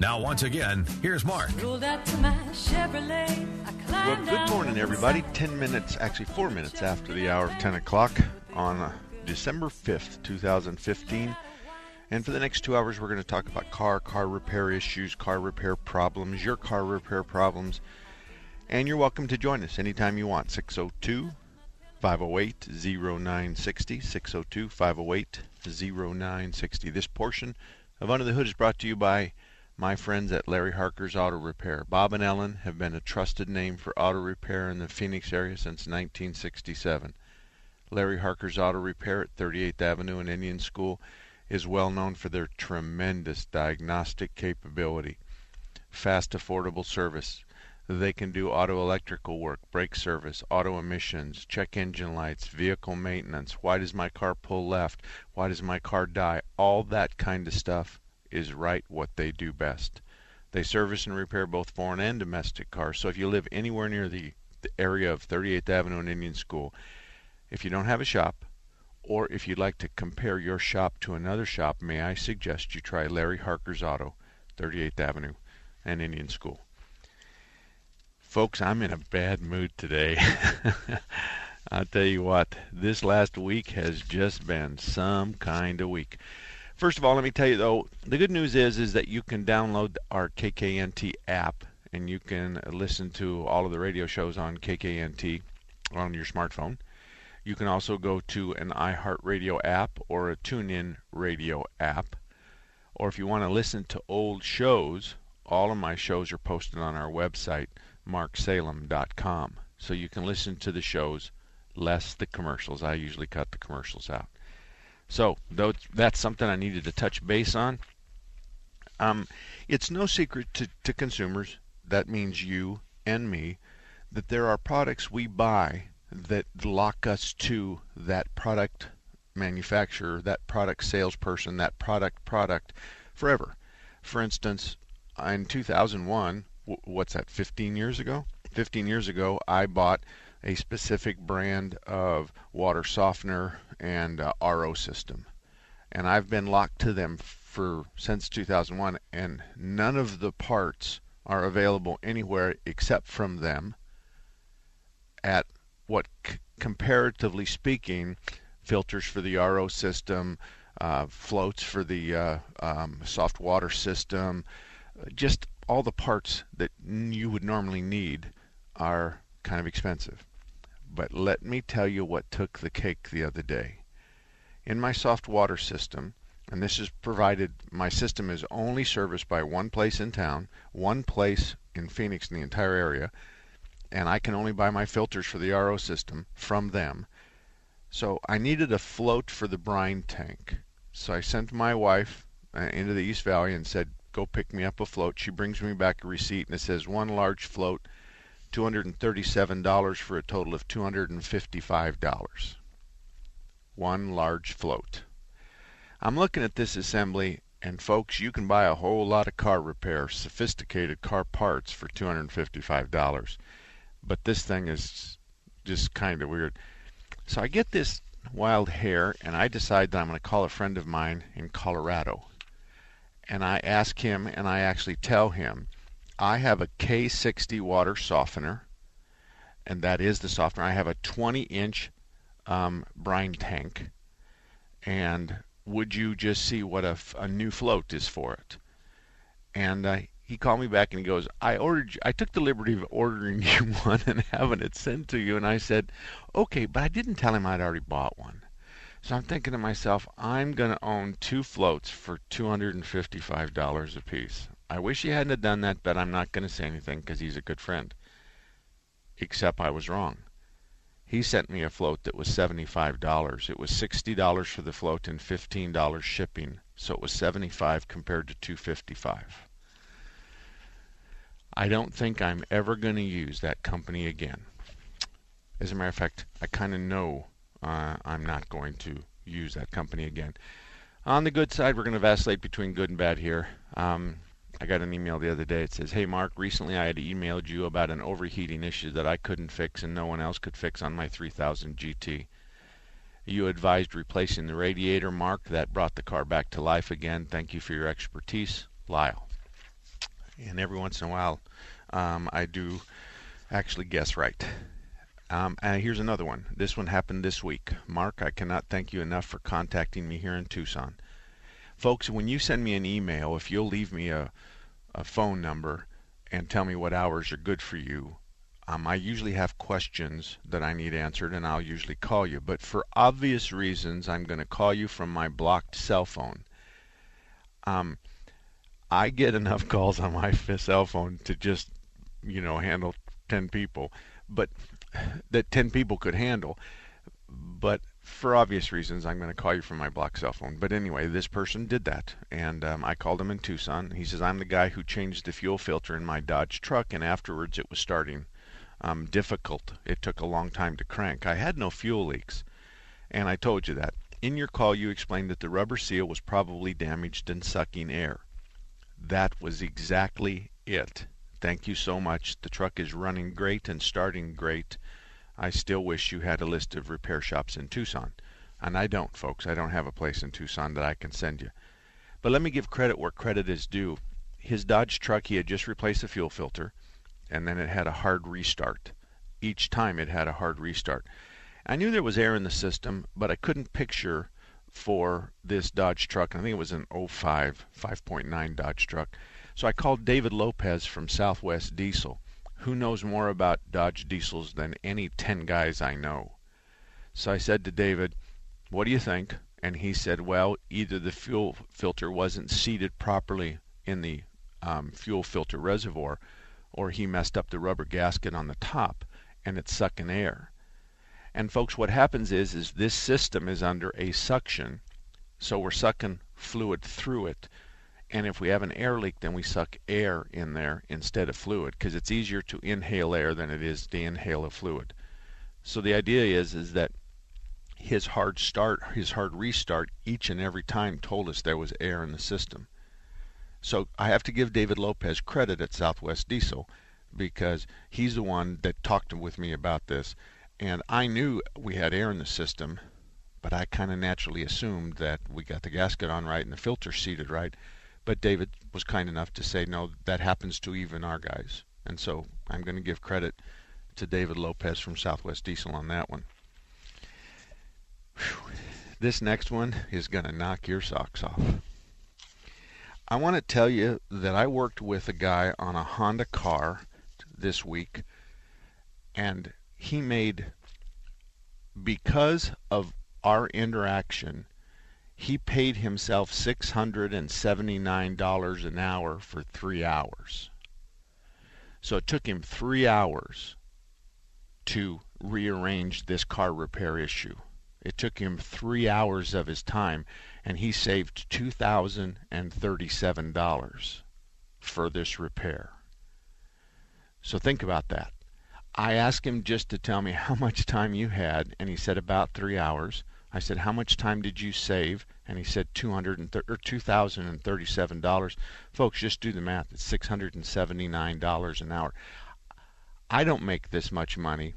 Now, once again, here's Mark. Well, good morning, everybody. 10 minutes, actually 4 minutes after the hour of 10 o'clock on uh, December 5th, 2015. And for the next two hours, we're going to talk about car, car repair issues, car repair problems, your car repair problems. And you're welcome to join us anytime you want. 602 508 0960. 602 508 0960. This portion of Under the Hood is brought to you by my friends at Larry Harker's Auto Repair. Bob and Ellen have been a trusted name for auto repair in the Phoenix area since 1967. Larry Harker's Auto Repair at 38th Avenue and Indian School is well known for their tremendous diagnostic capability, fast, affordable service. They can do auto electrical work, brake service, auto emissions, check engine lights, vehicle maintenance. Why does my car pull left? Why does my car die? All that kind of stuff is right what they do best. They service and repair both foreign and domestic cars. So if you live anywhere near the, the area of 38th Avenue and Indian School, if you don't have a shop, or if you'd like to compare your shop to another shop, may I suggest you try Larry Harker's Auto, 38th Avenue and Indian School. Folks, I'm in a bad mood today. I'll tell you what, this last week has just been some kind of week. First of all, let me tell you though, the good news is is that you can download our KKNT app and you can listen to all of the radio shows on KKNT on your smartphone. You can also go to an iHeartRadio app or a TuneIn Radio app. Or if you want to listen to old shows, all of my shows are posted on our website, marksalem.com. So you can listen to the shows, less the commercials. I usually cut the commercials out. So that's something I needed to touch base on. Um, it's no secret to, to consumers, that means you and me, that there are products we buy that lock us to that product manufacturer, that product salesperson, that product product forever. For instance, in 2001, what's that, 15 years ago? 15 years ago, I bought a specific brand of water softener and uh, RO system. And I've been locked to them for since 2001 and none of the parts are available anywhere except from them at what c- comparatively speaking filters for the RO system, uh, floats for the uh, um, soft water system, just all the parts that you would normally need are kind of expensive. But let me tell you what took the cake the other day. In my soft water system, and this is provided, my system is only serviced by one place in town, one place in Phoenix in the entire area, and I can only buy my filters for the RO system from them. So I needed a float for the brine tank. So I sent my wife uh, into the East Valley and said, go pick me up a float. She brings me back a receipt and it says one large float $237 for a total of $255. One large float. I'm looking at this assembly, and folks, you can buy a whole lot of car repair, sophisticated car parts for $255. But this thing is just kind of weird. So I get this wild hair, and I decide that I'm going to call a friend of mine in Colorado. And I ask him, and I actually tell him I have a K60 water softener, and that is the softener. I have a 20 inch um, brine tank, and would you just see what a, a new float is for it? And uh, he called me back and he goes, I ordered, you, I took the liberty of ordering you one and having it sent to you. And I said, okay, but I didn't tell him I'd already bought one. So I'm thinking to myself, I'm going to own two floats for $255 a piece. I wish he hadn't done that, but I'm not going to say anything because he's a good friend. Except I was wrong. He sent me a float that was $75. It was $60 for the float and $15 shipping. So it was 75 compared to 255. I don't think I'm ever going to use that company again. As a matter of fact, I kind of know uh, I'm not going to use that company again. On the good side, we're going to vacillate between good and bad here. Um, I got an email the other day. It says, Hey, Mark, recently I had emailed you about an overheating issue that I couldn't fix and no one else could fix on my 3000 GT. You advised replacing the radiator, Mark. That brought the car back to life again. Thank you for your expertise, Lyle. And every once in a while, um, I do actually guess right. Um, and here's another one. This one happened this week. Mark, I cannot thank you enough for contacting me here in Tucson. Folks, when you send me an email, if you'll leave me a, a phone number and tell me what hours are good for you, um, I usually have questions that I need answered, and I'll usually call you. But for obvious reasons, I'm going to call you from my blocked cell phone. Um, I get enough calls on my cell phone to just, you know, handle 10 people. But that 10 people could handle. But for obvious reasons, I'm going to call you from my block cell phone. But anyway, this person did that, and um, I called him in Tucson. He says, I'm the guy who changed the fuel filter in my Dodge truck, and afterwards it was starting um, difficult. It took a long time to crank. I had no fuel leaks, and I told you that. In your call, you explained that the rubber seal was probably damaged and sucking air. That was exactly it. Thank you so much. The truck is running great and starting great. I still wish you had a list of repair shops in Tucson. And I don't, folks. I don't have a place in Tucson that I can send you. But let me give credit where credit is due. His Dodge truck, he had just replaced the fuel filter, and then it had a hard restart. Each time it had a hard restart. I knew there was air in the system, but I couldn't picture for this Dodge truck. I think it was an 05 5.9 Dodge truck. So I called David Lopez from Southwest Diesel, who knows more about Dodge diesels than any 10 guys I know. So I said to David, What do you think? And he said, Well, either the fuel filter wasn't seated properly in the um, fuel filter reservoir, or he messed up the rubber gasket on the top and it's sucking air. And folks, what happens is, is this system is under a suction, so we're sucking fluid through it and if we have an air leak, then we suck air in there instead of fluid because it's easier to inhale air than it is to inhale a fluid. So the idea is is that his hard start, his hard restart each and every time told us there was air in the system. So I have to give David Lopez credit at Southwest Diesel because he's the one that talked with me about this. And I knew we had air in the system, but I kind of naturally assumed that we got the gasket on right and the filter seated right. But David was kind enough to say, no, that happens to even our guys. And so I'm going to give credit to David Lopez from Southwest Diesel on that one. Whew. This next one is going to knock your socks off. I want to tell you that I worked with a guy on a Honda car this week, and he made, because of our interaction, he paid himself $679 an hour for three hours. So it took him three hours to rearrange this car repair issue. It took him three hours of his time, and he saved $2,037 for this repair. So think about that. I asked him just to tell me how much time you had, and he said about three hours. I said, "How much time did you save?" And he said, "Two hundred and or two thousand and thirty-seven dollars." Folks, just do the math. It's six hundred and seventy-nine dollars an hour. I don't make this much money.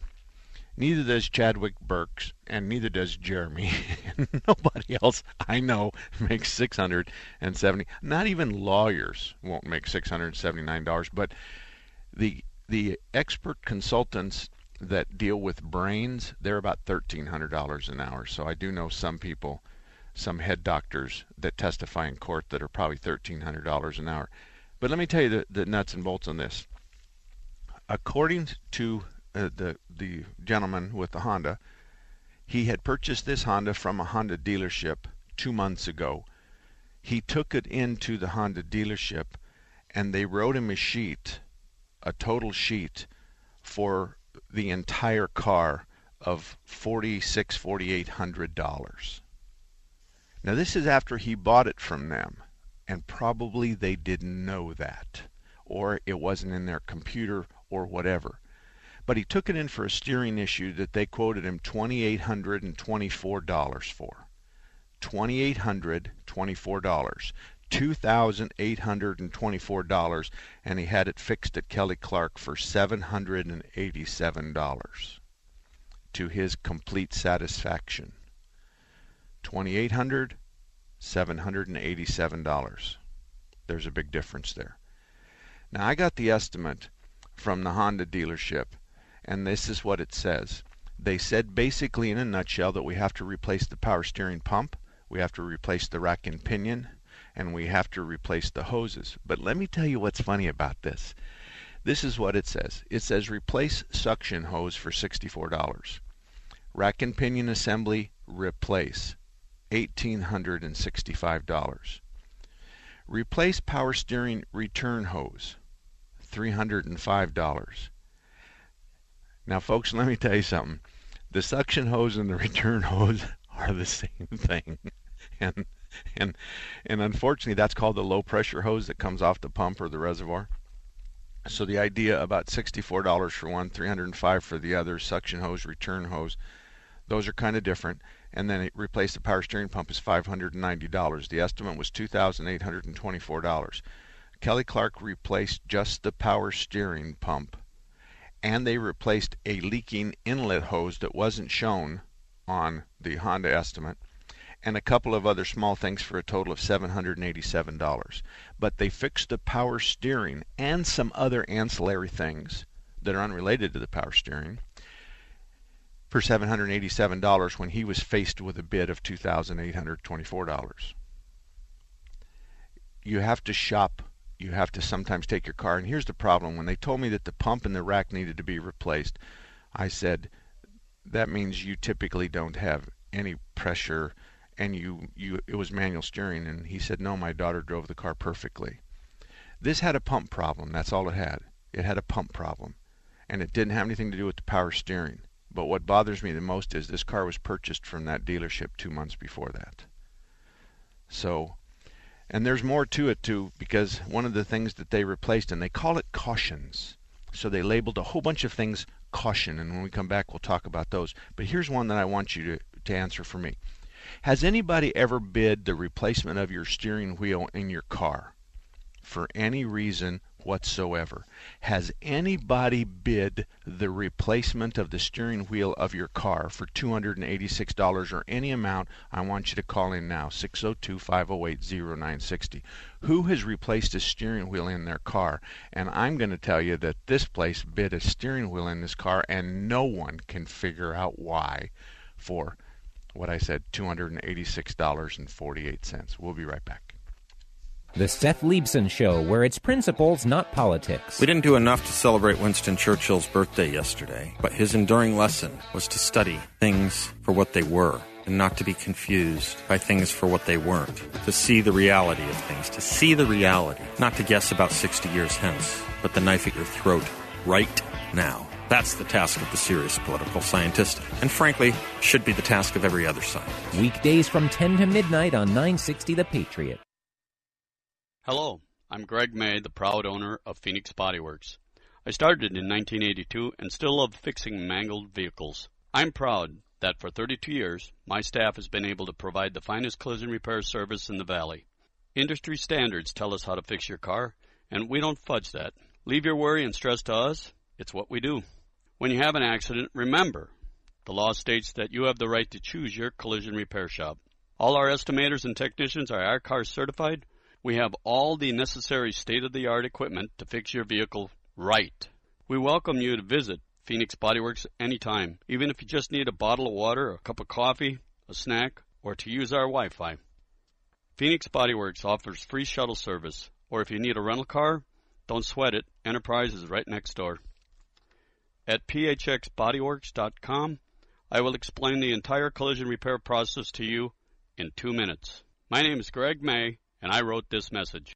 Neither does Chadwick Burks, and neither does Jeremy. Nobody else I know makes six hundred and seventy. Not even lawyers won't make six hundred and seventy-nine dollars. But the the expert consultants that deal with brains, they're about $1,300 an hour. So I do know some people, some head doctors that testify in court that are probably $1,300 an hour. But let me tell you the, the nuts and bolts on this. According to uh, the the gentleman with the Honda, he had purchased this Honda from a Honda dealership two months ago. He took it into the Honda dealership, and they wrote him a sheet, a total sheet, for the entire car of forty-six, forty-eight hundred dollars. Now this is after he bought it from them, and probably they didn't know that, or it wasn't in their computer or whatever. But he took it in for a steering issue that they quoted him twenty-eight hundred and twenty-four dollars for. $2,824. $2,824 and he had it fixed at Kelly Clark for $787 to his complete satisfaction. $2,800, $787. There's a big difference there. Now I got the estimate from the Honda dealership and this is what it says. They said basically in a nutshell that we have to replace the power steering pump, we have to replace the rack and pinion, and we have to replace the hoses. But let me tell you what's funny about this. This is what it says. It says replace suction hose for $64. Rack and pinion assembly, replace, $1,865. Replace power steering return hose, $305. Now, folks, let me tell you something. The suction hose and the return hose are the same thing. and and and unfortunately that's called the low pressure hose that comes off the pump or the reservoir. So the idea about $64 for one, 305 for the other, suction hose, return hose, those are kind of different. And then replace the power steering pump is $590. The estimate was $2,824. Kelly Clark replaced just the power steering pump and they replaced a leaking inlet hose that wasn't shown on the Honda estimate and a couple of other small things for a total of $787. But they fixed the power steering and some other ancillary things that are unrelated to the power steering for $787 when he was faced with a bid of $2,824. You have to shop you have to sometimes take your car. And here's the problem: when they told me that the pump and the rack needed to be replaced, I said that means you typically don't have any pressure, and you you it was manual steering. And he said, no, my daughter drove the car perfectly. This had a pump problem. That's all it had. It had a pump problem, and it didn't have anything to do with the power steering. But what bothers me the most is this car was purchased from that dealership two months before that. So and there's more to it too, because one of the things that they replaced, and they call it cautions. So they labeled a whole bunch of things caution, and when we come back, we'll talk about those. But here's one that I want you to, to answer for me. Has anybody ever bid the replacement of your steering wheel in your car for any reason whatsoever. Has anybody bid the replacement of the steering wheel of your car for $286 or any amount? I want you to call in now 602 508 0960. Who has replaced a steering wheel in their car? And I'm going to tell you that this place bid a steering wheel in this car and no one can figure out why for what I said $286.48. We'll be right back. The Seth Leibsohn Show, where it's principles, not politics. We didn't do enough to celebrate Winston Churchill's birthday yesterday, but his enduring lesson was to study things for what they were and not to be confused by things for what they weren't. To see the reality of things, to see the reality, not to guess about 60 years hence, but the knife at your throat right now. That's the task of the serious political scientist, and frankly, should be the task of every other scientist. Weekdays from 10 to midnight on 960 The Patriot. Hello, I'm Greg May, the proud owner of Phoenix Body Works. I started in 1982 and still love fixing mangled vehicles. I'm proud that for 32 years, my staff has been able to provide the finest collision repair service in the valley. Industry standards tell us how to fix your car, and we don't fudge that. Leave your worry and stress to us. It's what we do. When you have an accident, remember the law states that you have the right to choose your collision repair shop. All our estimators and technicians are ICAR certified we have all the necessary state of the art equipment to fix your vehicle right. We welcome you to visit Phoenix Bodyworks anytime, even if you just need a bottle of water, a cup of coffee, a snack, or to use our Wi Fi. Phoenix Bodyworks offers free shuttle service Or if you need a rental car, don't sweat it. Enterprise is right next door. At phxbodyworks.com, I will explain the entire collision repair process to you in two minutes. My name is Greg May, and I wrote this message.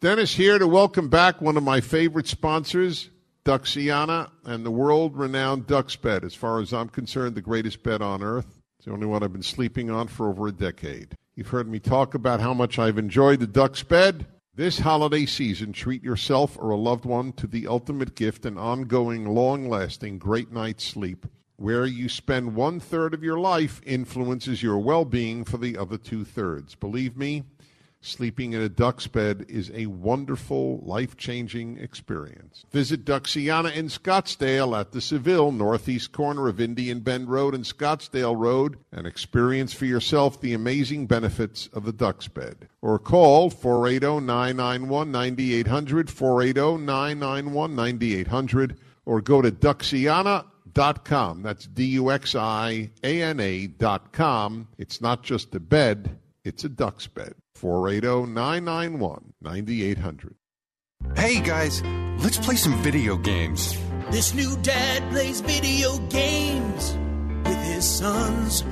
Dennis here to welcome back one of my favorite sponsors, Duxiana, and the world renowned DUX bed. As far as I'm concerned, the greatest bed on earth. It's the only one I've been sleeping on for over a decade. You've heard me talk about how much I've enjoyed the DUX bed. This holiday season, treat yourself or a loved one to the ultimate gift an ongoing, long lasting, great night's sleep. Where you spend one third of your life influences your well being for the other two thirds. Believe me, Sleeping in a DUX bed is a wonderful, life changing experience. Visit Duxiana in Scottsdale at the Seville, northeast corner of Indian Bend Road and Scottsdale Road, and experience for yourself the amazing benefits of the DUX bed. Or call 480 991 9800, 480 991 9800, or go to Duxiana.com. That's D U X I A N A.com. It's not just a bed, it's a DUX bed. 480 991 9800. Hey guys, let's play some video games. This new dad plays video games with his sons.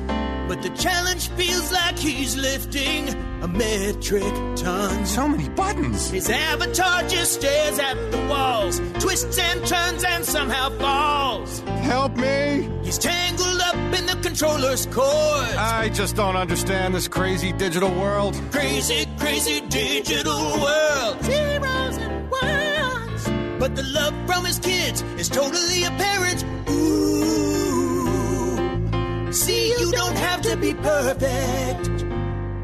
But the challenge feels like he's lifting a metric ton. So many buttons. His avatar just stares at the walls, twists and turns and somehow falls. Help me! He's tangled up in the controller's cord. I just don't understand this crazy digital world. Crazy, crazy digital world. Zeros and ones. But the love from his kids is totally apparent. Ooh. See, you don't have to be perfect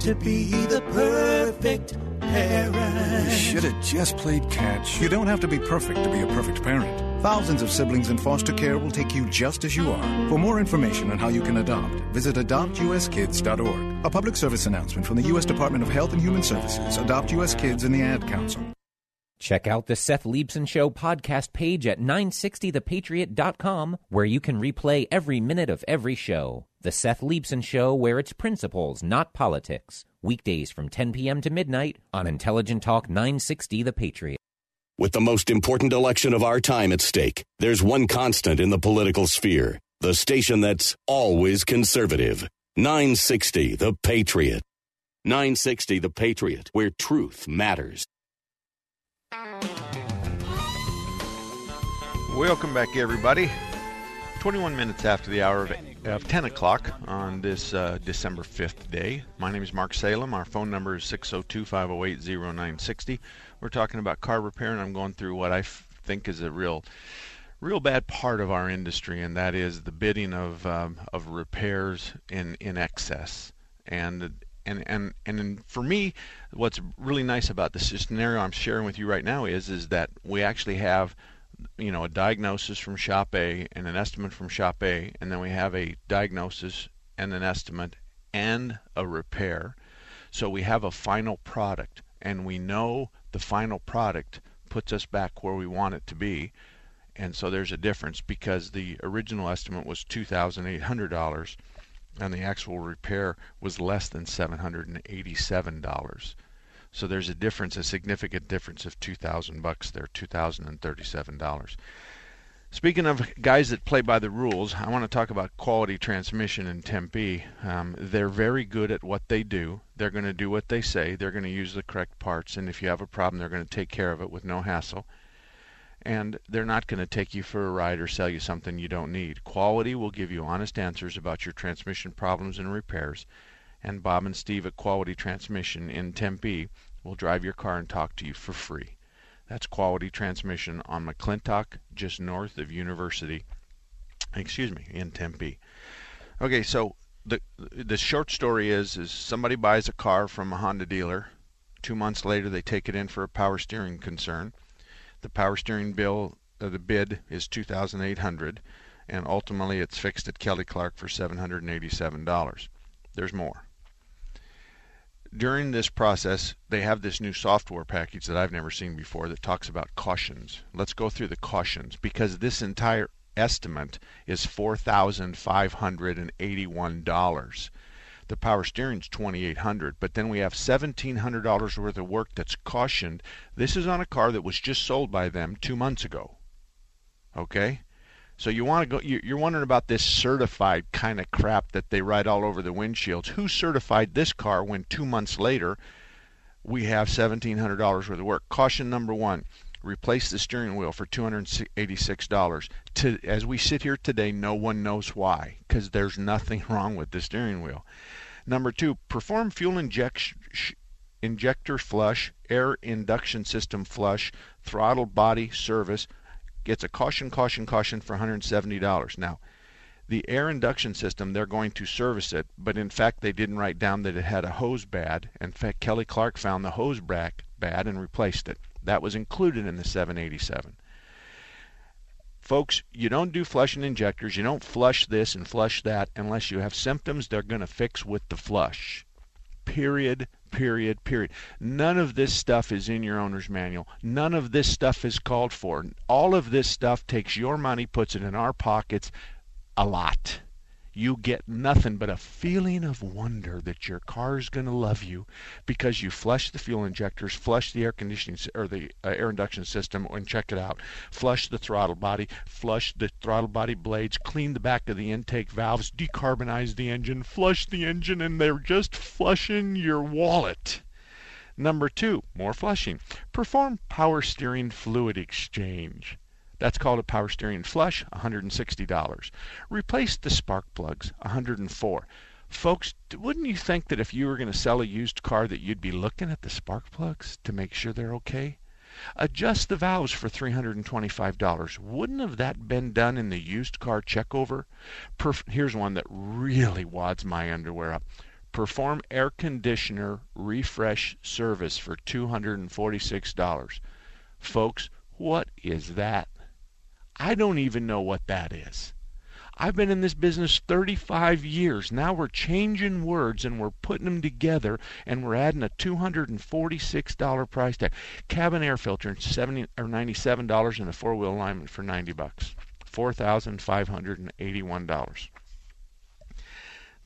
to be the perfect parent. You should have just played catch. You don't have to be perfect to be a perfect parent. Thousands of siblings in foster care will take you just as you are. For more information on how you can adopt, visit adoptuskids.org. A public service announcement from the U.S. Department of Health and Human Services, Adopt U.S. Kids, and the Ad Council. Check out the Seth Leibsohn Show podcast page at 960thepatriot.com, where you can replay every minute of every show. The Seth Leibsohn Show, where it's principles, not politics. Weekdays from 10 p.m. to midnight on Intelligent Talk 960 The Patriot. With the most important election of our time at stake, there's one constant in the political sphere the station that's always conservative. 960 The Patriot. 960 The Patriot, where truth matters. Welcome back, everybody. 21 minutes after the hour of, of 10 o'clock on this uh, December 5th day. My name is Mark Salem. Our phone number is 602 508 0960. We're talking about car repair, and I'm going through what I f- think is a real, real bad part of our industry, and that is the bidding of um, of repairs in in excess. And and and and for me, what's really nice about this scenario I'm sharing with you right now is is that we actually have you know a diagnosis from shop A and an estimate from shop A, and then we have a diagnosis and an estimate and a repair. So we have a final product, and we know the final product puts us back where we want it to be. And so there's a difference because the original estimate was $2,800 and the actual repair was less than $787. So there's a difference, a significant difference of 2000 bucks there, $2,037. Speaking of guys that play by the rules, I want to talk about Quality Transmission in Tempe. Um, they're very good at what they do. They're going to do what they say. They're going to use the correct parts, and if you have a problem, they're going to take care of it with no hassle. And they're not going to take you for a ride or sell you something you don't need. Quality will give you honest answers about your transmission problems and repairs. And Bob and Steve at Quality Transmission in Tempe will drive your car and talk to you for free. That's Quality Transmission on McClintock, just north of University. Excuse me, in Tempe. Okay, so the the short story is is somebody buys a car from a Honda dealer. Two months later, they take it in for a power steering concern. The power steering bill, uh, the bid is two thousand eight hundred, and ultimately it's fixed at Kelly Clark for seven hundred and eighty-seven dollars. There's more during this process, they have this new software package that I've never seen before that talks about cautions. Let's go through the cautions because this entire estimate is $4,581. the power steering is 2800 but then we have $1700 worth of work that's cautioned this is on a car that was just sold by them two months ago okay so you want to go you're wondering about this certified kind of crap that they write all over the windshields. Who certified this car when two months later we have $1700 worth of work? Caution number one replace the steering wheel for $286 to as we sit here today no one knows why because there's nothing wrong with the steering wheel. Number two perform fuel injection injector flush air induction system flush throttle body service gets a caution caution caution for $170 now the air induction system they're going to service it but in fact they didn't write down that it had a hose bad in fact kelly clark found the hose back bad and replaced it that was included in the 787. Folks, you don't do flushing injectors. You don't flush this and flush that unless you have symptoms they're going to fix with the flush. Period, period, period. None of this stuff is in your owner's manual. None of this stuff is called for. All of this stuff takes your money, puts it in our pockets a lot you get nothing but a feeling of wonder that your car's going to love you because you flush the fuel injectors, flush the air conditioning or the uh, air induction system, and check it out. Flush the throttle body, flush the throttle body blades, clean the back of the intake valves, decarbonize the engine, flush the engine, and they're just flushing your wallet. Number two, more flushing. Perform power steering fluid exchange. That's called a power steering flush, $160. Replace the spark plugs, 104. Folks, wouldn't you think that if you were going to sell a used car that you'd be looking at the spark plugs to make sure they're okay? Adjust the valves for $325. Wouldn't have that been done in the used car checkover? Perf- Here's one that really wads my underwear up. Perform air conditioner refresh service for $246. Folks, what is that? I don't even know what that is. I've been in this business 35 years. Now we're changing words and we're putting them together and we're adding a $246 price tag. Cabin air filter 70 or $97 and a four-wheel alignment for 90 bucks. $4,581.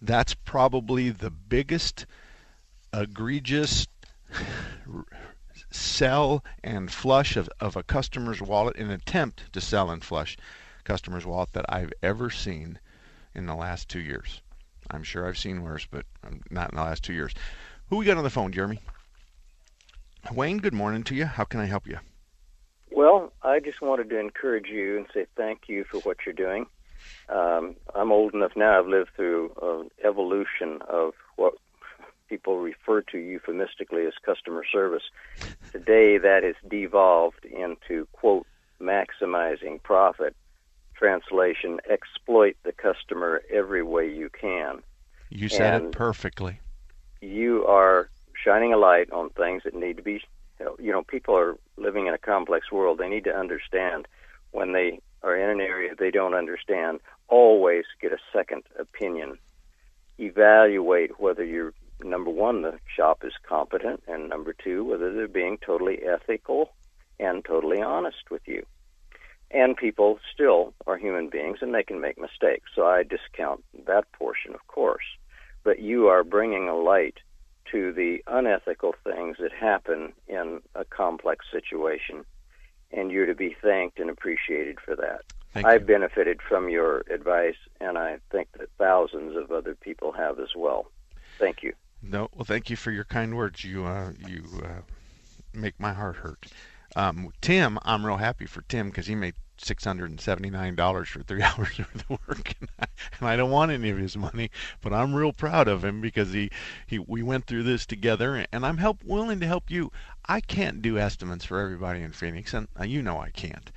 That's probably the biggest egregious sell and flush of, of a customer's wallet, an attempt to sell and flush customer's wallet that I've ever seen in the last two years. I'm sure I've seen worse, but not in the last two years. Who we got on the phone, Jeremy? Wayne, good morning to you. How can I help you? Well, I just wanted to encourage you and say thank you for what you're doing. Um, I'm old enough now. I've lived through an evolution of what people refer to euphemistically as customer service. Today, that has devolved into, quote, maximizing profit. Translation, exploit the customer every way you can. You said and it perfectly. You are shining a light on things that need to be, you know, people are living in a complex world. They need to understand when they are in an area they don't understand, always get a second opinion. Evaluate whether you're number one, the shop is competent, and number two, whether they're being totally ethical and totally honest with you. And people still are human beings and they can make mistakes. So I discount that portion, of course. But you are bringing a light to the unethical things that happen in a complex situation, and you're to be thanked and appreciated for that. Thank I've you. benefited from your advice, and I think that thousands of other people have as well. Thank you. No, well, thank you for your kind words. You uh, you uh, make my heart hurt. Um, Tim, I'm real happy for Tim because he made six hundred and seventy nine dollars for three hours worth of work, and I, and I don't want any of his money, but I'm real proud of him because he, he we went through this together, and I'm help willing to help you. I can't do estimates for everybody in Phoenix, and uh, you know I can't.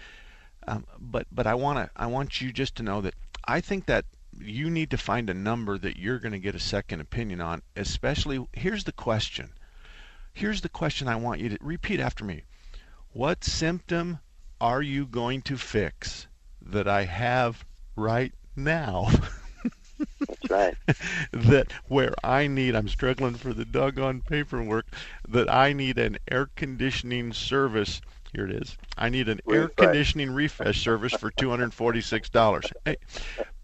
Um, but but I want to I want you just to know that I think that you need to find a number that you're going to get a second opinion on, especially here's the question. Here's the question I want you to repeat after me. What symptom are you going to fix that I have right now? That's right. that where I need, I'm struggling for the doggone paperwork, that I need an air conditioning service. Here it is. I need an Refresh. air conditioning refresh service for $246. Hey,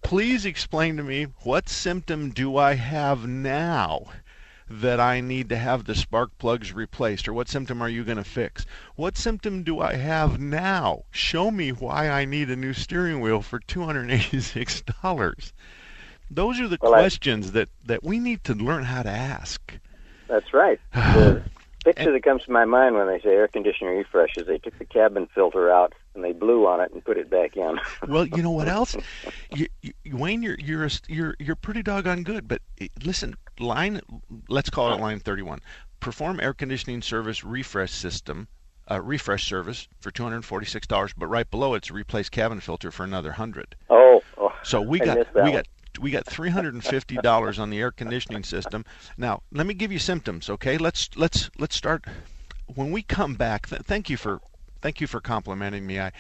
please explain to me what symptom do I have now that I need to have the spark plugs replaced? Or what symptom are you going to fix? What symptom do I have now? Show me why I need a new steering wheel for $286. Those are the Well, I- questions that, that we need to learn how to ask. That's right. The picture that comes to my mind when they say air conditioner refresh is they took the cabin filter out and they blew on it and put it back in. Well, you know what else? You, you, Wayne, you're you're a, you're you're pretty doggone good. But eh, listen, line, let's call it line 31. Perform air conditioning service refresh system, uh, refresh service for $246. But right below it's replace cabin filter for another hundred. Oh, oh So we got we one. got we got three hundred and fifty dollars on the air conditioning system. Now let me give you symptoms, okay? Let's let's let's start. When we come back, th- thank you for thank you for complimenting me. I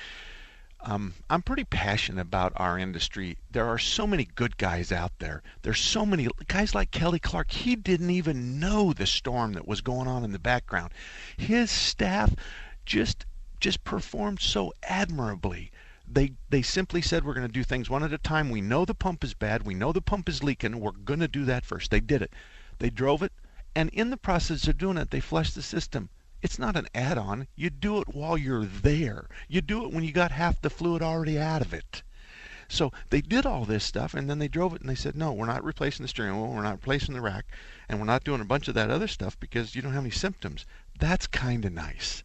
um, I'm pretty passionate about our industry. There are so many good guys out there. There's so many guys like Kelly Clark. He didn't even know the storm that was going on in the background. His staff just just performed so admirably. They they simply said we're going to do things one at a time. We know the pump is bad. We know the pump is leaking. We're going to do that first. They did it. They drove it, and in the process of doing it, they flushed the system. It's not an add-on. You do it while you're there. You do it when you got half the fluid already out of it. So they did all this stuff, and then they drove it, and they said, no, we're not replacing the steering wheel, we're not replacing the rack, and we're not doing a bunch of that other stuff because you don't have any symptoms. That's kind of nice.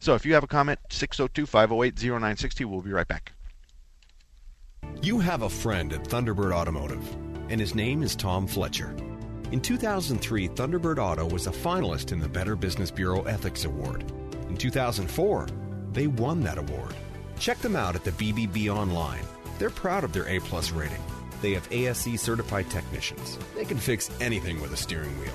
So if you have a comment, 602-508-0960. We'll be right back. You have a friend at Thunderbird Automotive, and his name is Tom Fletcher. In 2003, Thunderbird Auto was a finalist in the Better Business Bureau Ethics Award. In 2004, they won that award. Check them out at the BBB online. They're proud of their A plus rating. They have ASE certified technicians. They can fix anything with a steering wheel.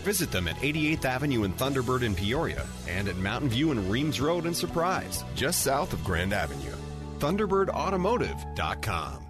Visit them at 88th Avenue in Thunderbird in Peoria and at Mountain View and Reems Road in Surprise, just south of Grand Avenue. ThunderbirdAutomotive.com.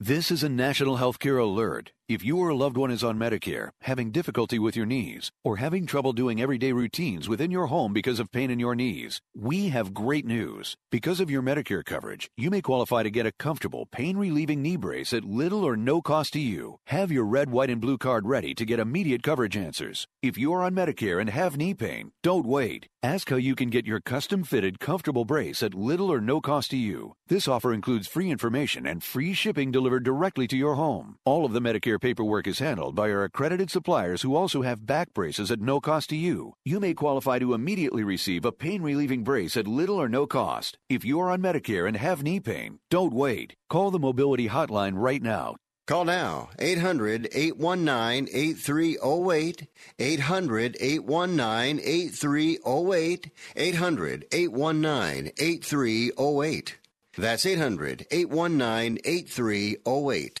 This is a national healthcare alert. If you or a loved one is on Medicare, having difficulty with your knees, or having trouble doing everyday routines within your home because of pain in your knees, we have great news. Because of your Medicare coverage, you may qualify to get a comfortable, pain relieving knee brace at little or no cost to you. Have your red, white, and blue card ready to get immediate coverage answers. If you are on Medicare and have knee pain, don't wait. Ask how you can get your custom fitted, comfortable brace at little or no cost to you. This offer includes free information and free shipping delivered directly to your home. All of the Medicare paperwork is handled by our accredited suppliers who also have back braces at no cost to you. You may qualify to immediately receive a pain relieving brace at little or no cost. If you are on Medicare and have knee pain, don't wait. Call the mobility hotline right now. Call now 800 819 8308. 800 819 8308. 800 819 8308. That's 800 819 8308.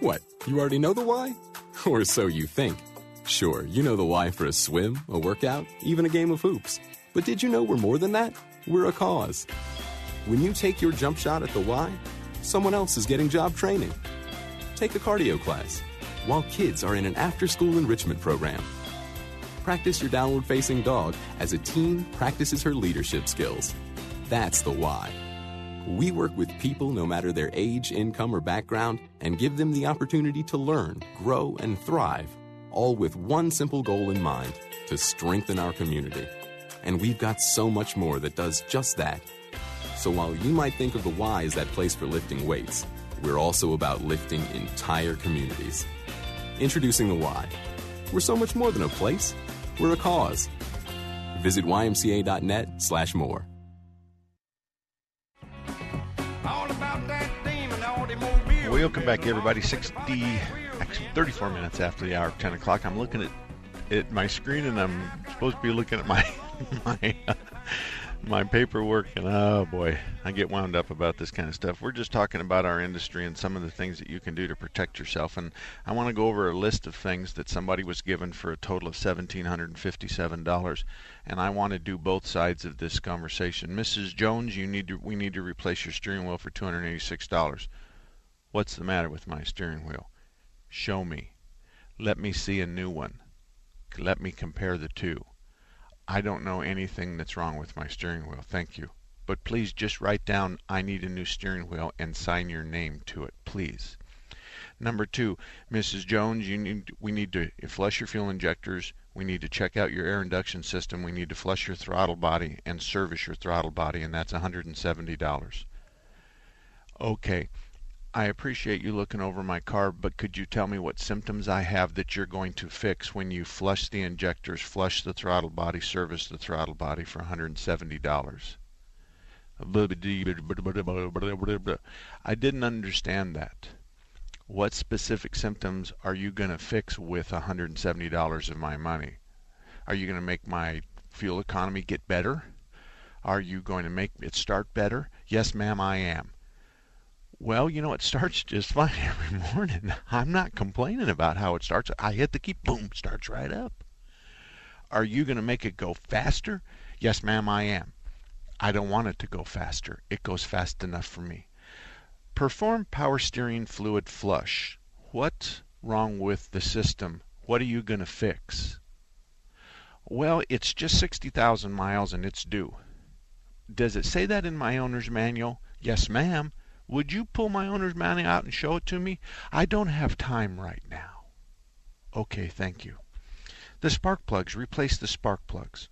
What, you already know the why? Or so you think. Sure, you know the why for a swim, a workout, even a game of hoops. But did you know we're more than that? We're a cause. When you take your jump shot at the why, someone else is getting job training. Take a cardio class while kids are in an after school enrichment program. Practice your downward facing dog as a teen practices her leadership skills. That's the why. We work with people no matter their age, income, or background and give them the opportunity to learn, grow, and thrive, all with one simple goal in mind to strengthen our community. And we've got so much more that does just that. So while you might think of the Y as that place for lifting weights, we're also about lifting entire communities. Introducing the Y. We're so much more than a place, we're a cause. Visit ymca.net slash more. Welcome back, everybody. 60, actually 34 minutes after the hour of 10 o'clock. I'm looking at, at my screen and I'm supposed to be looking at my my uh, my paperwork and oh boy i get wound up about this kind of stuff we're just talking about our industry and some of the things that you can do to protect yourself and i want to go over a list of things that somebody was given for a total of $1757 and i want to do both sides of this conversation mrs jones you need to we need to replace your steering wheel for $286 what's the matter with my steering wheel show me let me see a new one let me compare the two I don't know anything that's wrong with my steering wheel. Thank you. But please just write down I need a new steering wheel and sign your name to it, please. Number two, Mrs. Jones, you need we need to flush your fuel injectors. We need to check out your air induction system. We need to flush your throttle body and service your throttle body, and that's $170. Okay, I appreciate you looking over my car, but could you tell me what symptoms I have that you're going to fix when you flush the injectors, flush the throttle body, service the throttle body for $170? I didn't understand that. What specific symptoms are you going to fix with $170 of my money? Are you going to make my fuel economy get better? Are you going to make it start better? Yes, ma'am, I am. Well, you know, it starts just fine every morning. I'm not complaining about how it starts. I hit the key, boom, starts right up. Are you going to make it go faster? Yes, ma'am, I am. I don't want it to go faster. It goes fast enough for me. Perform power steering fluid flush. What's wrong with the system? What are you going to fix? Well, it's just 60,000 miles and it's due. Does it say that in my owner's manual? Yes, ma'am. Would you pull my owner's manual out and show it to me? I don't have time right now. Okay, thank you. The spark plugs. Replace the spark plugs.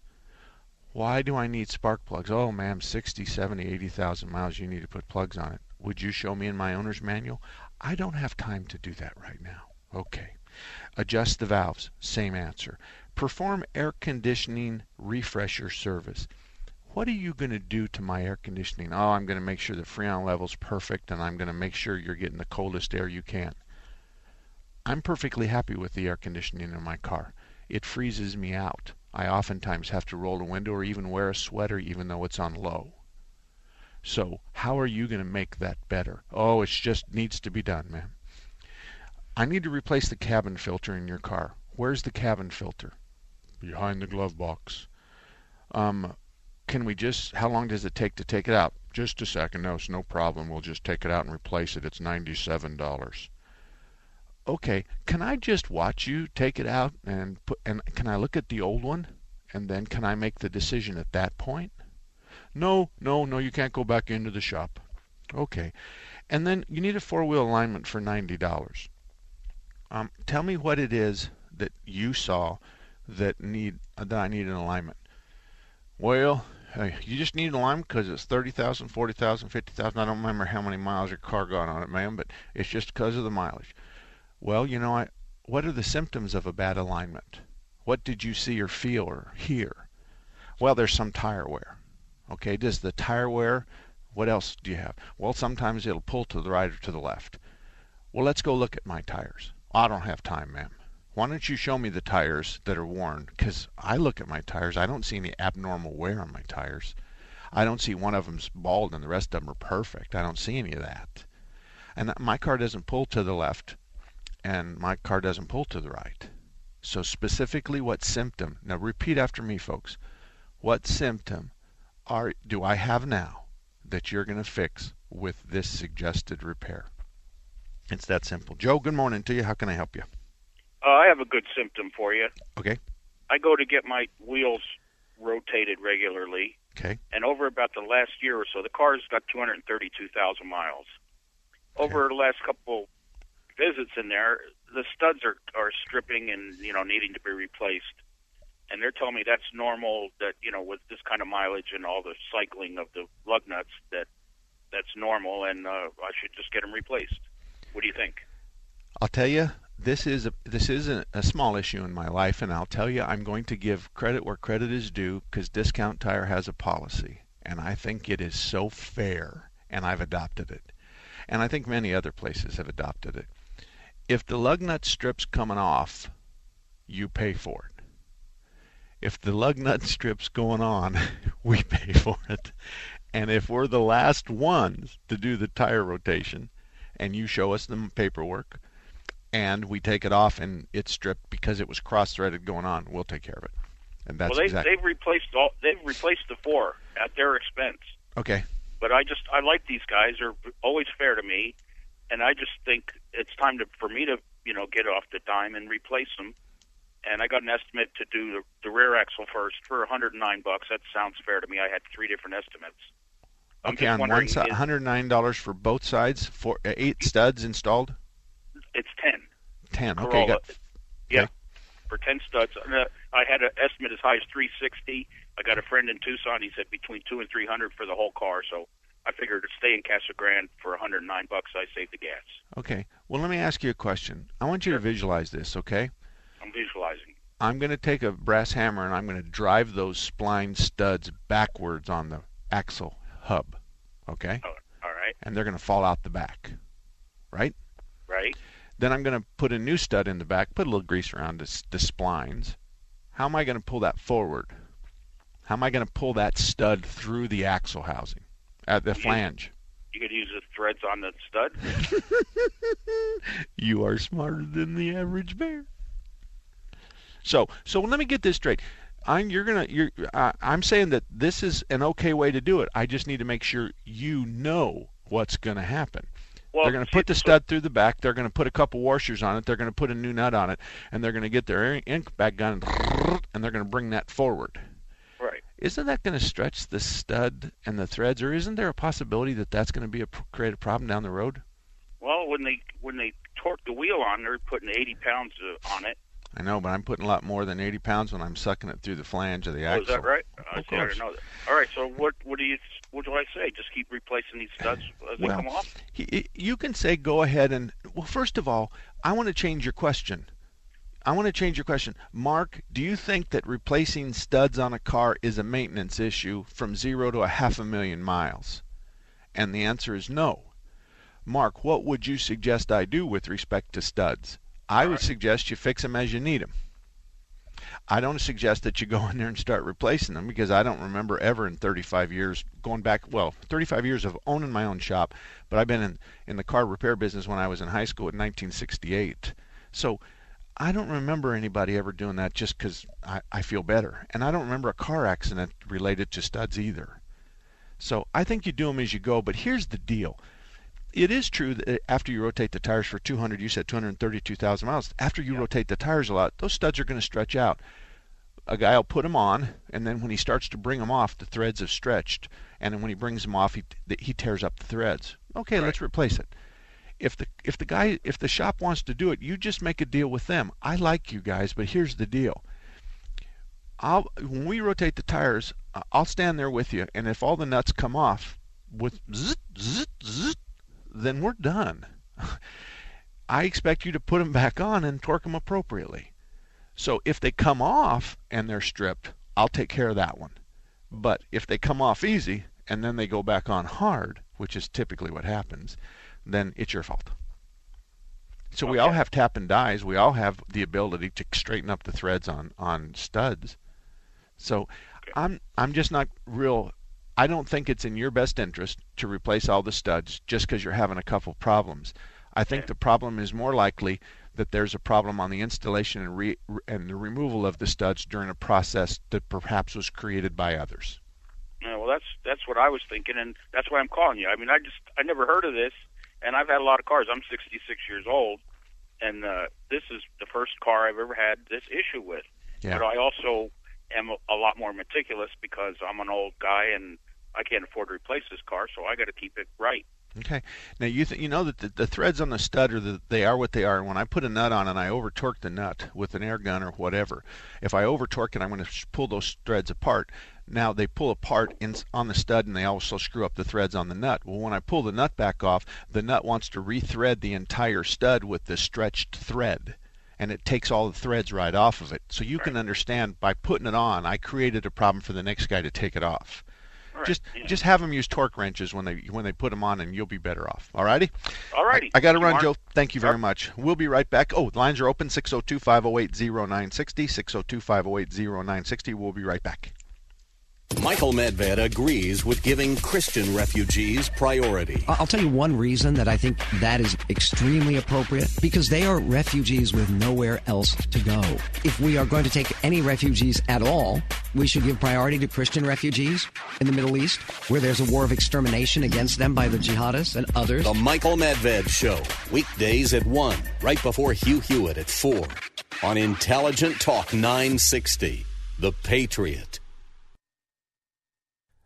Why do I need spark plugs? Oh, ma'am, 60, 70, 80,000 miles. You need to put plugs on it. Would you show me in my owner's manual? I don't have time to do that right now. Okay. Adjust the valves. Same answer. Perform air conditioning refresher service what are you going to do to my air conditioning? Oh, I'm going to make sure the freon level's perfect and I'm going to make sure you're getting the coldest air you can. I'm perfectly happy with the air conditioning in my car. It freezes me out. I oftentimes have to roll a window or even wear a sweater even though it's on low. So, how are you going to make that better? Oh, it just needs to be done, man. I need to replace the cabin filter in your car. Where's the cabin filter? Behind the glove box. Um, can we just, how long does it take to take it out? Just a second. No, it's no problem. We'll just take it out and replace it. It's $97. Okay, can I just watch you take it out and put, and can I look at the old one? And then can I make the decision at that point? No, no, no, you can't go back into the shop. Okay. And then you need a four-wheel alignment for $90. Um, tell me what it is that you saw that need that I need an alignment. Well, You just need an alignment because it's 30,000, 40,000, 50,000. I don't remember how many miles your car got on it, man, but it's just because of the mileage. Well, you know, I, what are the symptoms of a bad alignment? What did you see or feel or hear? Well, there's some tire wear. Okay, does the tire wear, what else do you have? Well, sometimes it'll pull to the right or to the left. Well, let's go look at my tires. I don't have time, ma'am. Why don't you show me the tires that are worn? Because I look at my tires, I don't see any abnormal wear on my tires. I don't see one of them's bald and the rest of them are perfect. I don't see any of that. And my car doesn't pull to the left, and my car doesn't pull to the right. So specifically, what symptom? Now repeat after me, folks. What symptom are do I have now that you're going to fix with this suggested repair. It's that simple. Joe, good morning to you. How can I help you? Uh, I have a good symptom for you. Okay. I go to get my wheels rotated regularly, Okay. and over about the last year or so, the car's got 232,000 miles. Over the last couple visits in there, the studs are are stripping and you know needing to be replaced. And they're telling me that's normal. That you know with this kind of mileage and all the cycling of the lug nuts, that that's normal, and uh, I should just get them replaced. What do you think? I'll tell you, this is a this is a, a small issue in my life, and I'll tell you, I'm going to give credit where credit is due because Discount Tire has a policy, and I think it is so fair, and I've adopted it, and I think many other places have adopted it. If the lug nut strip's coming off, you pay for it. If the lug nut strip's going on, we pay for it. And if we're the last ones to do the tire rotation, and you show us the paperwork, and we take it off and it's stripped because it was cross-threaded going on, we'll take care of it. And that's well, they, exactly they've replaced all. They've replaced the four at their expense. okay. But I just I like these guys. They're always fair to me, and I just think it's time to for me to you know get off the dime and replace them. And I got an estimate to do the, the rear axle first for 109 bucks. That sounds fair to me. I had three different estimates. I'm Okay, on one side, $109 for both sides, for uh, eight studs installed. It's ten. Ten. Okay, Corolla. got Yeah, for ten studs. Uh, I had an estimate as high as three sixty. I got a friend in Tucson. He said between two and three hundred for the whole car. So I figured to stay in Casa Grande for 109 bucks, I saved the gas. Okay. Well, let me ask you a question. I want you to visualize this, okay? I'm visualizing. I'm going to take a brass hammer and I'm going to drive those spline studs backwards on the axle hub, okay? All right, And they're going to fall out the back, right? right. Then I'm going to put a new stud in the back, put a little grease around the, the splines. How am I going to pull that forward? How am I going to pull that stud through the axle housing, at the flange? You could use the threads on the stud. You are smarter than the average bear. So, so let me get this straight. I'm you're gonna you're uh, I'm saying that this is an okay way to do it. I just need to make sure you know what's going to happen. Well, they're going to put the stud through the back. They're going to put a couple washers on it. They're going to put a new nut on it, and they're going to get their impact gun, and they're going to bring that forward. Right. Isn't that going to stretch the stud and the threads, or isn't there a possibility that that's going to be a create a problem down the road? Well, when they when they torque the wheel on, they're putting 80 pounds uh, on it. I know, but I'm putting a lot more than 80 pounds when I'm sucking it through the flange of the Oh, axle. is that right? Of see, I course. know that. All right. So what what do you what do I say? Just keep replacing these studs as they come off. y- You can say go ahead and well, first of all, I want to change your question. I want to change your question. Mark, do you think that replacing studs on a car is a maintenance issue from zero to a half a million miles? And the answer is no. Mark, what would you suggest I do with respect to studs? I would suggest you fix them as you need them. I don't suggest that you go in there and start replacing them because I don't remember ever in 35 years going back, well, 35 years of owning my own shop, but I've been in, in the car repair business when I was in high school in 1968. So I don't remember anybody ever doing that just because I, I feel better. And I don't remember a car accident related to studs either. So I think you do them as you go, but here's the deal. It is true that after you rotate the tires for 200, you said 232,000 miles. After you rotate the tires a lot, those studs are going to stretch out. A guy will put them on, and then when he starts to bring them off, the threads have stretched, and then when he brings them off, he he tears up the threads. Okay, let's replace it. If the if the guy if the shop wants to do it, you just make a deal with them. I like you guys, but here's the deal. I'll when we rotate the tires, I'll stand there with you, and if all the nuts come off with zzz, zzz, zzz, then we're done. I expect you to put them back on and torque them appropriately. So if they come off and they're stripped, I'll take care of that one. But if they come off easy and then they go back on hard, which is typically what happens, then it's your fault. So we all have tap and dies. We all have the ability to straighten up the threads on on studs. So I'm I'm just not real. I don't think it's in your best interest to replace all the studs just because you're having a couple problems. I think the problem is more likely that there's a problem on the installation and, re, and the removal of the studs during a process that perhaps was created by others. Yeah, well, that's that's what I was thinking, and that's why I'm calling you. I mean, I just I never heard of this, and I've had a lot of cars. I'm 66 years old, and uh, this is the first car I've ever had this issue with. Yeah. But I also am a, a lot more meticulous because I'm an old guy and I can't afford to replace this car, so I got to keep it right. Okay. Now you th- you know that the, the threads on the stud are the, they are what they are. And when I put a nut on and I over torque the nut with an air gun or whatever, if I over torque it, I'm going to pull those threads apart. Now they pull apart in, on the stud and they also screw up the threads on the nut. Well, when I pull the nut back off, the nut wants to rethread the entire stud with the stretched thread. And it takes all the threads right off of it. So you can understand by putting it on, I created a problem for the next guy to take it off. Right, Just yeah. just have them use torque wrenches when they when they put them on, and you'll be better off. All righty. All righty. I, I got to run, Mark. Joe. Thank you very much. We'll be right back. Oh, lines are open 602 508 0960. 602 508 0960. We'll be right back. Michael Medved agrees with giving Christian refugees priority. I'll tell you one reason that I think that is extremely appropriate because they are refugees with nowhere else to go. If we are going to take any refugees at all, we should give priority to Christian refugees in the Middle East where there's a war of extermination against them by the jihadists and others. The Michael Medved Show, weekdays at 1, right before Hugh Hewitt at 4, on Intelligent Talk 960, The Patriot.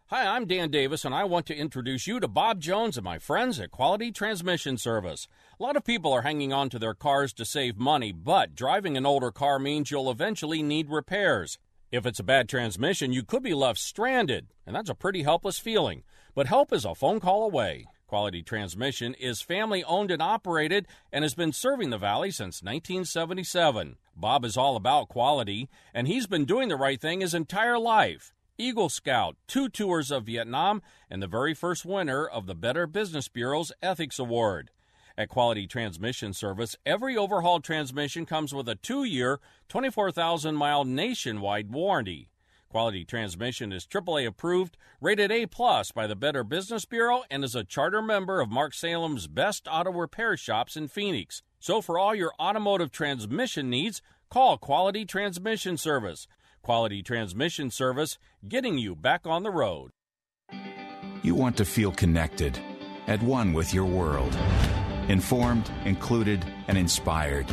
Hi, I'm Dan Davis, and I want to introduce you to Bob Jones and my friends at Quality Transmission Service. A lot of people are hanging on to their cars to save money, but driving an older car means you'll eventually need repairs. If it's a bad transmission, you could be left stranded, and that's a pretty helpless feeling. But help is a phone call away. Quality Transmission is family owned and operated and has been serving the Valley since 1977. Bob is all about quality, and he's been doing the right thing his entire life. Eagle Scout, two tours of Vietnam, and the very first winner of the Better Business Bureau's Ethics Award. At Quality Transmission Service, every overhauled transmission comes with a two year, 24,000 mile nationwide warranty. Quality Transmission is AAA approved, rated A plus by the Better Business Bureau, and is a charter member of Mark Salem's best auto repair shops in Phoenix. So for all your automotive transmission needs, call Quality Transmission Service. Quality Transmission Service, getting you back on the road. You want to feel connected, at one with your world, informed, included, and inspired.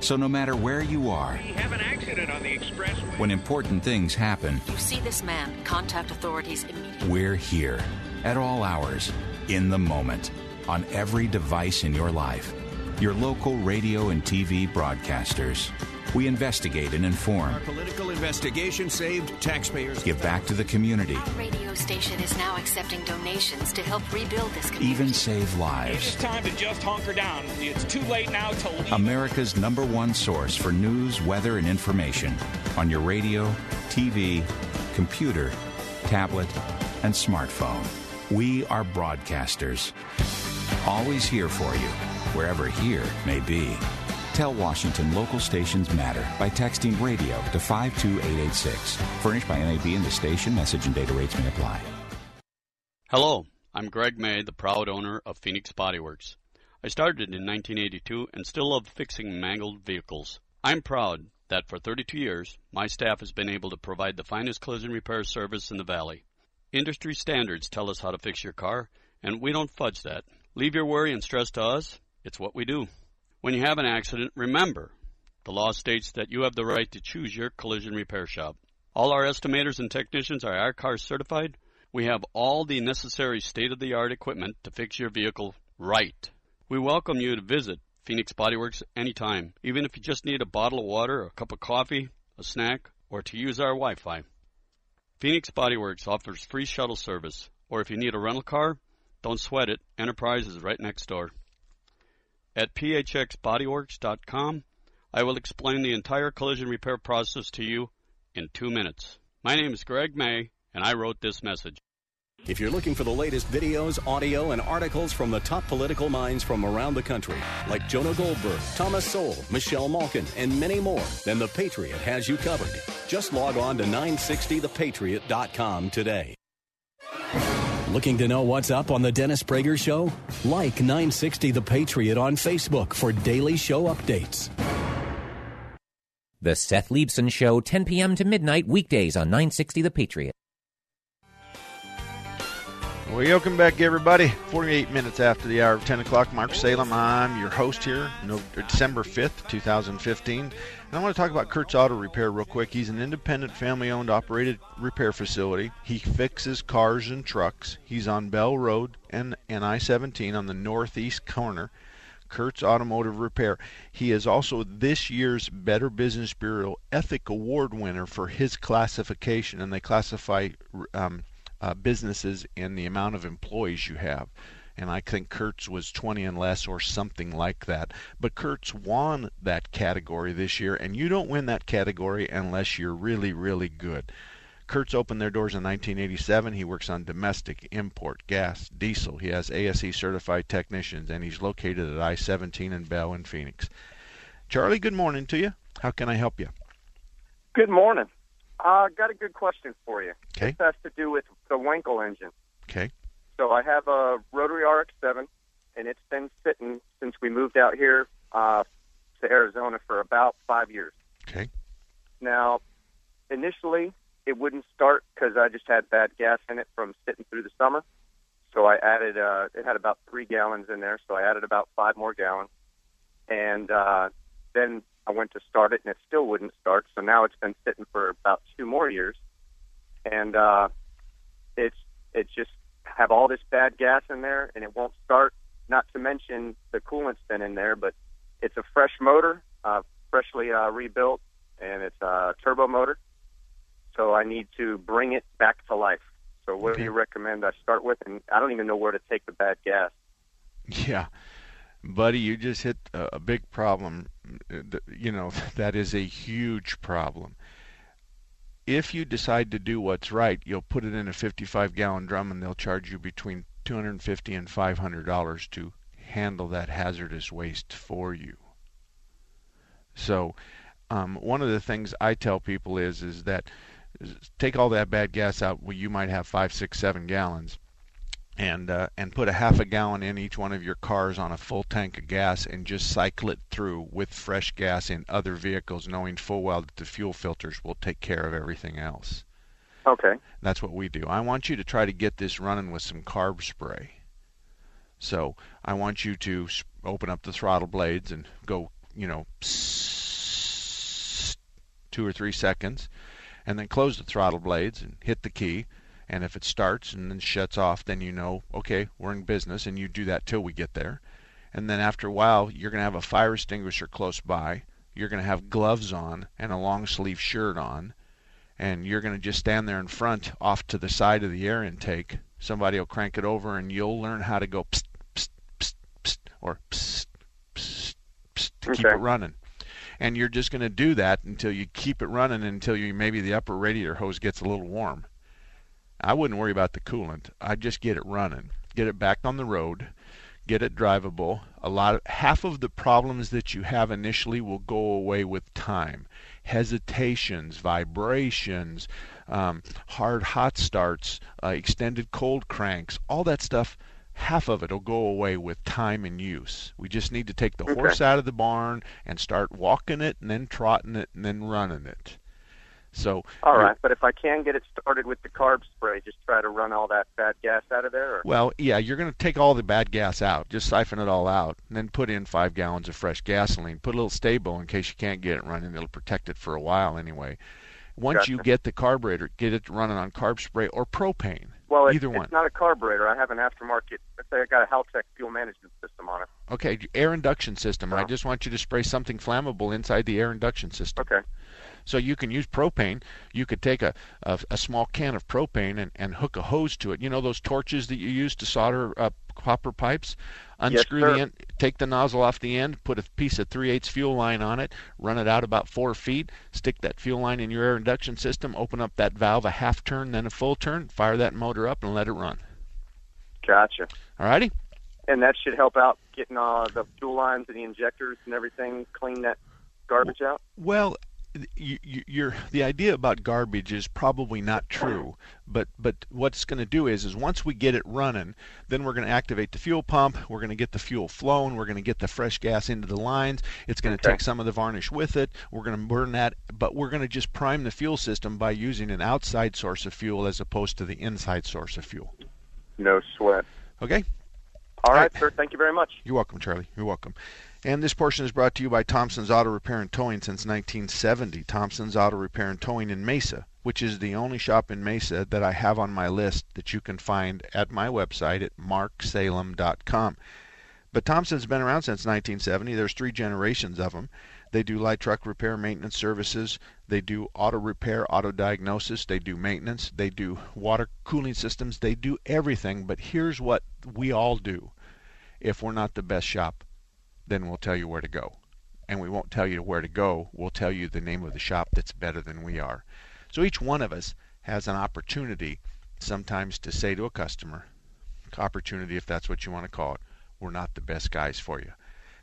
So no matter where you are, We have an accident on the expressway. when important things happen, You see this man, contact authorities immediately. we're here at all hours, in the moment, on every device in your life. Your local radio and TV broadcasters. We investigate and inform, Political investigation saved taxpayers. give back to the community, Our radio station is now accepting donations to help rebuild this community. even save lives. It's lives. time to just hunker down. It's too late now to leave. America's number one source for news, weather, and information on your radio, TV, computer, tablet, and smartphone. We are broadcasters. Always here for you, wherever here may be. Tell Washington local stations matter by texting radio to 52886. Furnished by NAB and the station, message and data rates may apply. Hello, I'm Greg May, the proud owner of Phoenix Body Works. I started in 1982 and still love fixing mangled vehicles. I'm proud that for 32 years, my staff has been able to provide the finest collision repair service in the Valley. Industry standards tell us how to fix your car, and we don't fudge that. Leave your worry and stress to us. It's what we do. When you have an accident, remember the law states that you have the right to choose your collision repair shop. All our estimators and technicians are I-CAR certified. We have all the necessary state of the art equipment to fix your vehicle right. We welcome you to visit Phoenix Body Works anytime, even if you just need a bottle of water, a cup of coffee, a snack, or to use our Wi Fi. Phoenix Body Works offers free shuttle service, or if you need a rental car, don't sweat it. Enterprise is right next door. At phxbodyworks.com, I will explain the entire collision repair process to you in two minutes. My name is Greg May, and I wrote this message. If you're looking for the latest videos, audio, and articles from the top political minds from around the country, like Jonah Goldberg, Thomas Sowell, Michelle Malkin, and many more, then The Patriot has you covered. Just log on to 960thepatriot.com today. Looking to know what's up on The Dennis Prager Show? Like 960 The Patriot on Facebook for daily show updates. The Seth Leibsohn Show, 10 p.m. to midnight, weekdays on 960 The Patriot. Welcome back, everybody. 48 minutes after the hour of 10 o'clock. Mark Salem. I'm your host here, no, December 5th, 2015. I want to talk about Kurt's Auto Repair real quick. He's an independent, family owned, operated repair facility. He fixes cars and trucks. He's on Bell Road and, and I 17 on the northeast corner. Kurt's Automotive Repair. He is also this year's Better Business Bureau Ethic Award winner for his classification, and they classify um, uh, businesses in the amount of employees you have. And I think Kurtz was 20 and less or something like that. But Kurtz won that category this year, and you don't win that category unless you're really, really good. Kurtz opened their doors in 1987. He works on domestic, import, gas, diesel. He has ASE certified technicians, and he's located at I 17 in Bell in Phoenix. Charlie, good morning to you. How can I help you? Good morning. I uh, got a good question for you. Okay. This has to do with the Wankel engine. Okay. So I have a rotary RX-7, and it's been sitting since we moved out here uh, to Arizona for about five years. Okay. Now, initially, it wouldn't start because I just had bad gas in it from sitting through the summer. So I added, uh, it had about three gallons in there, so I added about five more gallons. And uh, then I went to start it, and it still wouldn't start. So now it's been sitting for about two more years, and uh, it's it just have all this bad gas in there, and it won't start. Not to mention the coolant's been in there, but it's a fresh motor, uh, freshly uh, rebuilt, and it's a turbo motor. So I need to bring it back to life. So what Okay. do you recommend I start with? And I don't even know where to take the bad gas. Yeah. Buddy, you just hit a, big problem. Uh, You know, that is a huge problem. If you decide to do what's right, you'll put it in a 55 gallon drum and they'll charge you between 250 and 500 dollars to handle that hazardous waste for you. So, um, one of the things I tell people is is that take all that bad gas out. Well, you might have five, six, seven gallons and uh, and put a half a gallon in each one of your cars on a full tank of gas and just cycle it through with fresh gas in other vehicles, knowing full well that the fuel filters will take care of everything else. Okay. That's what we do. I want you to try to get this running with some carb spray. So I want you to open up the throttle blades and go, you know, two or three seconds, and then close the throttle blades and hit the key. And if it starts and then shuts off, then you know, okay, we're in business, and you do that till we get there. And then after a while, you're going to have a fire extinguisher close by. You're going to have gloves on and a long sleeve shirt on. And you're going to just stand there in front, off to the side of the air intake. Somebody will crank it over, and you'll learn how to go psst, psst, psst, psst, or psst, psst, psst, to keep it running. And you're just going to do that until you keep it running until you maybe the upper radiator hose gets a little warm. I wouldn't worry about the coolant. I'd just get it running, get it back on the road, get it drivable. A lot of half of the problems that you have initially will go away with time. Hesitations, vibrations, um, hard hot starts, uh, extended cold cranks, all that stuff. Half of it will go away with time and use. We just need to take the Okay. horse out of the barn and start walking it, and then trotting it, and then running it. So all right, but if I can get it started with the carb spray, just try to run all that bad gas out of there. Or? Well, yeah, you're going to take all the bad gas out, just siphon it all out, and then put in five gallons of fresh gasoline. Put a little Sta-Bil in case you can't get it running. It'll protect it for a while anyway. Once you get the carburetor, get it running on carb spray or propane. Well, it's, either one. it's not a carburetor. I have an aftermarket. Let's say I got a Haltech fuel management system on it. Okay, air induction system. I uh-huh. just want you to spray something flammable inside the air induction system. Okay. So you can use propane. You could take a, a, a small can of propane and, and hook a hose to it. You know those torches that you use to solder uh, copper pipes? Unscrew sir. the end, take the nozzle off the end, put a piece of 3 8 fuel line on it, run it out about four feet, stick that fuel line in your air induction system, open up that valve a half turn, then a full turn, fire that motor up, and let it run. Gotcha. All righty? And that should help out getting uh, the fuel lines and the injectors and everything, clean that garbage out. Well, you, you, you're, the idea about garbage is probably not true, but but what's going to do is is once we get it running, then we're going to activate the fuel pump. We're going to get the fuel flowing. We're going to get the fresh gas into the lines. It's going to Okay. take some of the varnish with it. We're going to burn that, but we're going to just prime the fuel system by using an outside source of fuel as opposed to the inside source of fuel. No sweat. Okay. All right, sir. Thank you very much. You're welcome, Charlie. You're welcome. And this portion is brought to you by Thompson's Auto Repair and Towing since 1970. Thompson's Auto Repair and Towing in Mesa, which is the only shop in Mesa that I have on my list that you can find at my website at marksalem.com. But Thompson's been around since 1970. There's three generations of them. They do light truck repair, maintenance services. They do auto repair, auto diagnosis. They do maintenance. They do water cooling systems. They do everything. But here's what we all do. If we're not the best shop, then we'll tell you where to go. And we won't tell you where to go. We'll tell you the name of the shop that's better than we are. So each one of us has an opportunity sometimes to say to a customer, opportunity if that's what you want to call it, we're not the best guys for you.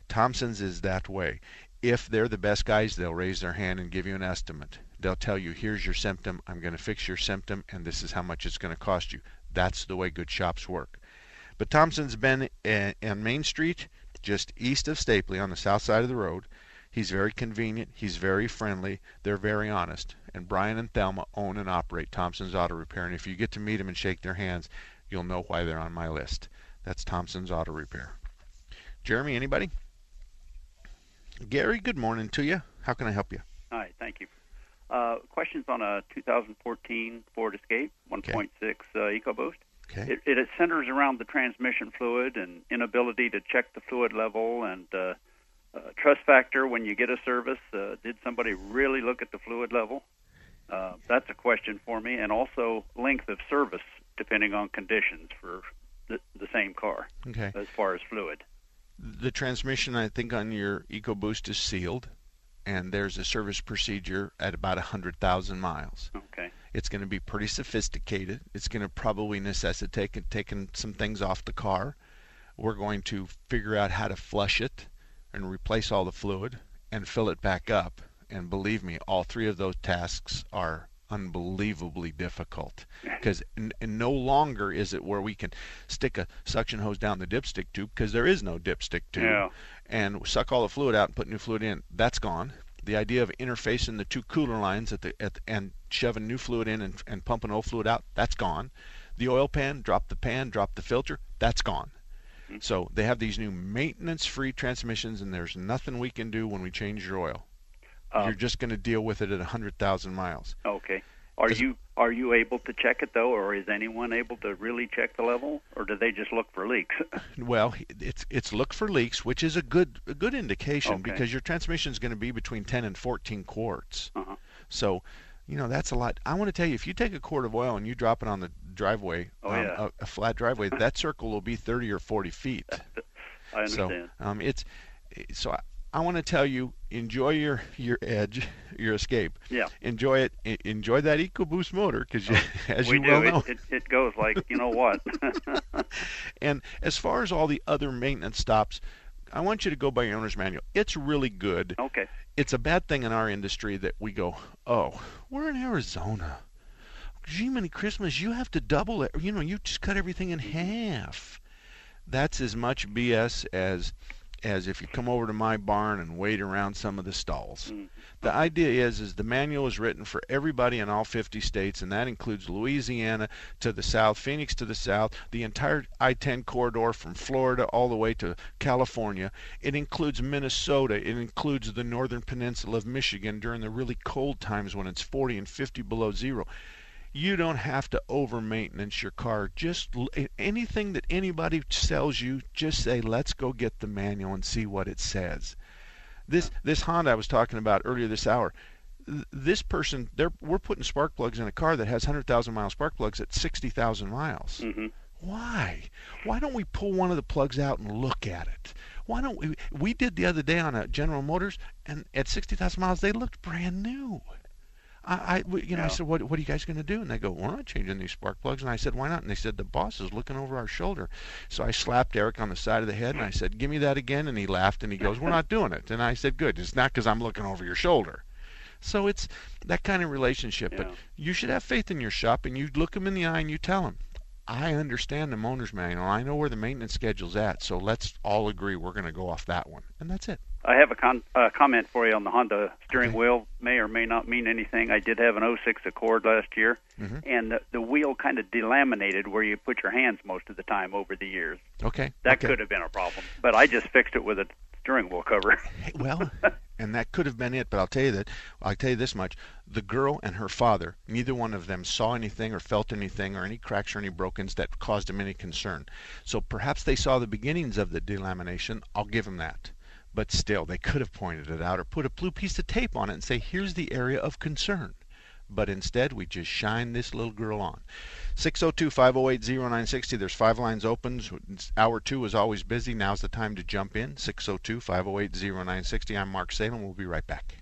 Thompson's is that way. If they're the best guys, they'll raise their hand and give you an estimate. They'll tell you, here's your symptom, I'm going to fix your symptom, and this is how much it's going to cost you. That's the way good shops work. But Thompson's been eh, on Main Street, just east of Stapley on the south side of the road. He's very convenient. He's very friendly. They're very honest. And Brian and Thelma own and operate Thompson's Auto Repair. And if you get to meet them and shake their hands, you'll know why they're on my list. That's Thompson's Auto Repair. Jeremy, anybody? Gary, good morning to you. How can I help you? Hi, thank you. Uh, questions on a 2014 Ford Escape 1.6 uh, EcoBoost. Okay. It, it centers around the transmission fluid and inability to check the fluid level and uh, uh, trust factor when you get a service. Uh, did somebody really look at the fluid level? Uh, that's a question for me, and also length of service depending on conditions for the, the same car. Okay. As far as fluid. The transmission, I think, on your EcoBoost is sealed, and there's a service procedure at about 100,000 miles. Okay. It's going to be pretty sophisticated. It's going to probably necessitate taking some things off the car. We're going to figure out how to flush it and replace all the fluid and fill it back up. And believe me, all three of those tasks are unbelievably difficult because n- no longer is it where we can stick a suction hose down the dipstick tube because there is no dipstick tube Yeah. and suck all the fluid out and put new fluid in. That's gone. The idea of interfacing the two cooler lines at the, at and shoving new fluid in and, and pumping old fluid out, that's gone. The oil pan, drop the pan, drop the filter, that's gone. So they have these new maintenance-free transmissions, and there's nothing we can do when we change your oil. Um, You're just going to deal with it at 100,000 miles. Okay. Are you are you able to check it though, or is anyone able to really check the level, or do they just look for leaks? Well, it's it's look for leaks, which is a good a good indication Okay. because your transmission is going to be between 10 and 14 quarts. Uh-huh. So, you know that's a lot. I want to tell you, if you take a quart of oil and you drop it on the driveway, Oh, um, yeah. a, a flat driveway, that circle will be 30 or 40 feet. I understand. So, um, it's so I, want to tell you, enjoy your your edge, your escape. Yeah. Enjoy it. Enjoy that EcoBoost motor because, oh, as we you do. well know, It, it, it goes like you know what. and as far as all the other maintenance stops, I want you to go by your owner's manual. It's really good. Okay. It's a bad thing in our industry that we go, oh, we're in Arizona. Gee, many Christmas, you have to double it. You know, you just cut everything in half. That's as much BS as as if you come over to my barn and wait around some of the stalls. Mm-hmm. The idea is is the manual is written for everybody in all 50 states and that includes Louisiana to the south, Phoenix to the south, the entire I-10 corridor from Florida all the way to California. It includes Minnesota, it includes the northern peninsula of Michigan during the really cold times when it's 40 and 50 below zero. You don't have to over maintenance your car. Just anything that anybody sells you, just say, let's go get the manual and see what it says. This this Honda I was talking about earlier this hour, th- this person, they're we're putting spark plugs in a car that has 100,000 mile spark plugs at 60,000 miles. hmm Why? Why don't we pull one of the plugs out and look at it? Why don't we? We did the other day on a General Motors, and at 60,000 miles, they looked brand new. I, I you know, I said, what, what are you guys going to do? And they go, we're not changing these spark plugs. And I said, why not? And they said, the boss is looking over our shoulder. So I slapped Eric on the side of the head, and I said, give me that again. And he laughed, and he goes, we're not doing it. And I said, good. It's not because I'm looking over your shoulder. So it's that kind of relationship. But you should have faith in your shop, and you look them in the eye and you tell them, I understand the owner's manual. I know where the maintenance schedule's at. So let's all agree we're going to go off that one. And that's it. I have a con- uh, comment for you on the Honda steering wheel. May or may not mean anything. I did have an 06 Accord last year, Mm-hmm. and the, the wheel kind of delaminated where you put your hands most of the time over the years. Okay. That okay. could have been a problem, but I just fixed it with a steering wheel cover. well, and that could have been it. But I'll tell you that I'll tell you this much: the girl and her father, neither one of them saw anything or felt anything or any cracks or any brokens that caused them any concern. So perhaps they saw the beginnings of the delamination. I'll give them that. But still, they could have pointed it out or put a blue piece of tape on it and say, "Here's the area of concern." But instead, we just shine this little girl on. 602-508-0960. There's five lines open. Hour two is always busy. Now's the time to jump in. 602-508-0960. I'm Mark Salem. We'll be right back.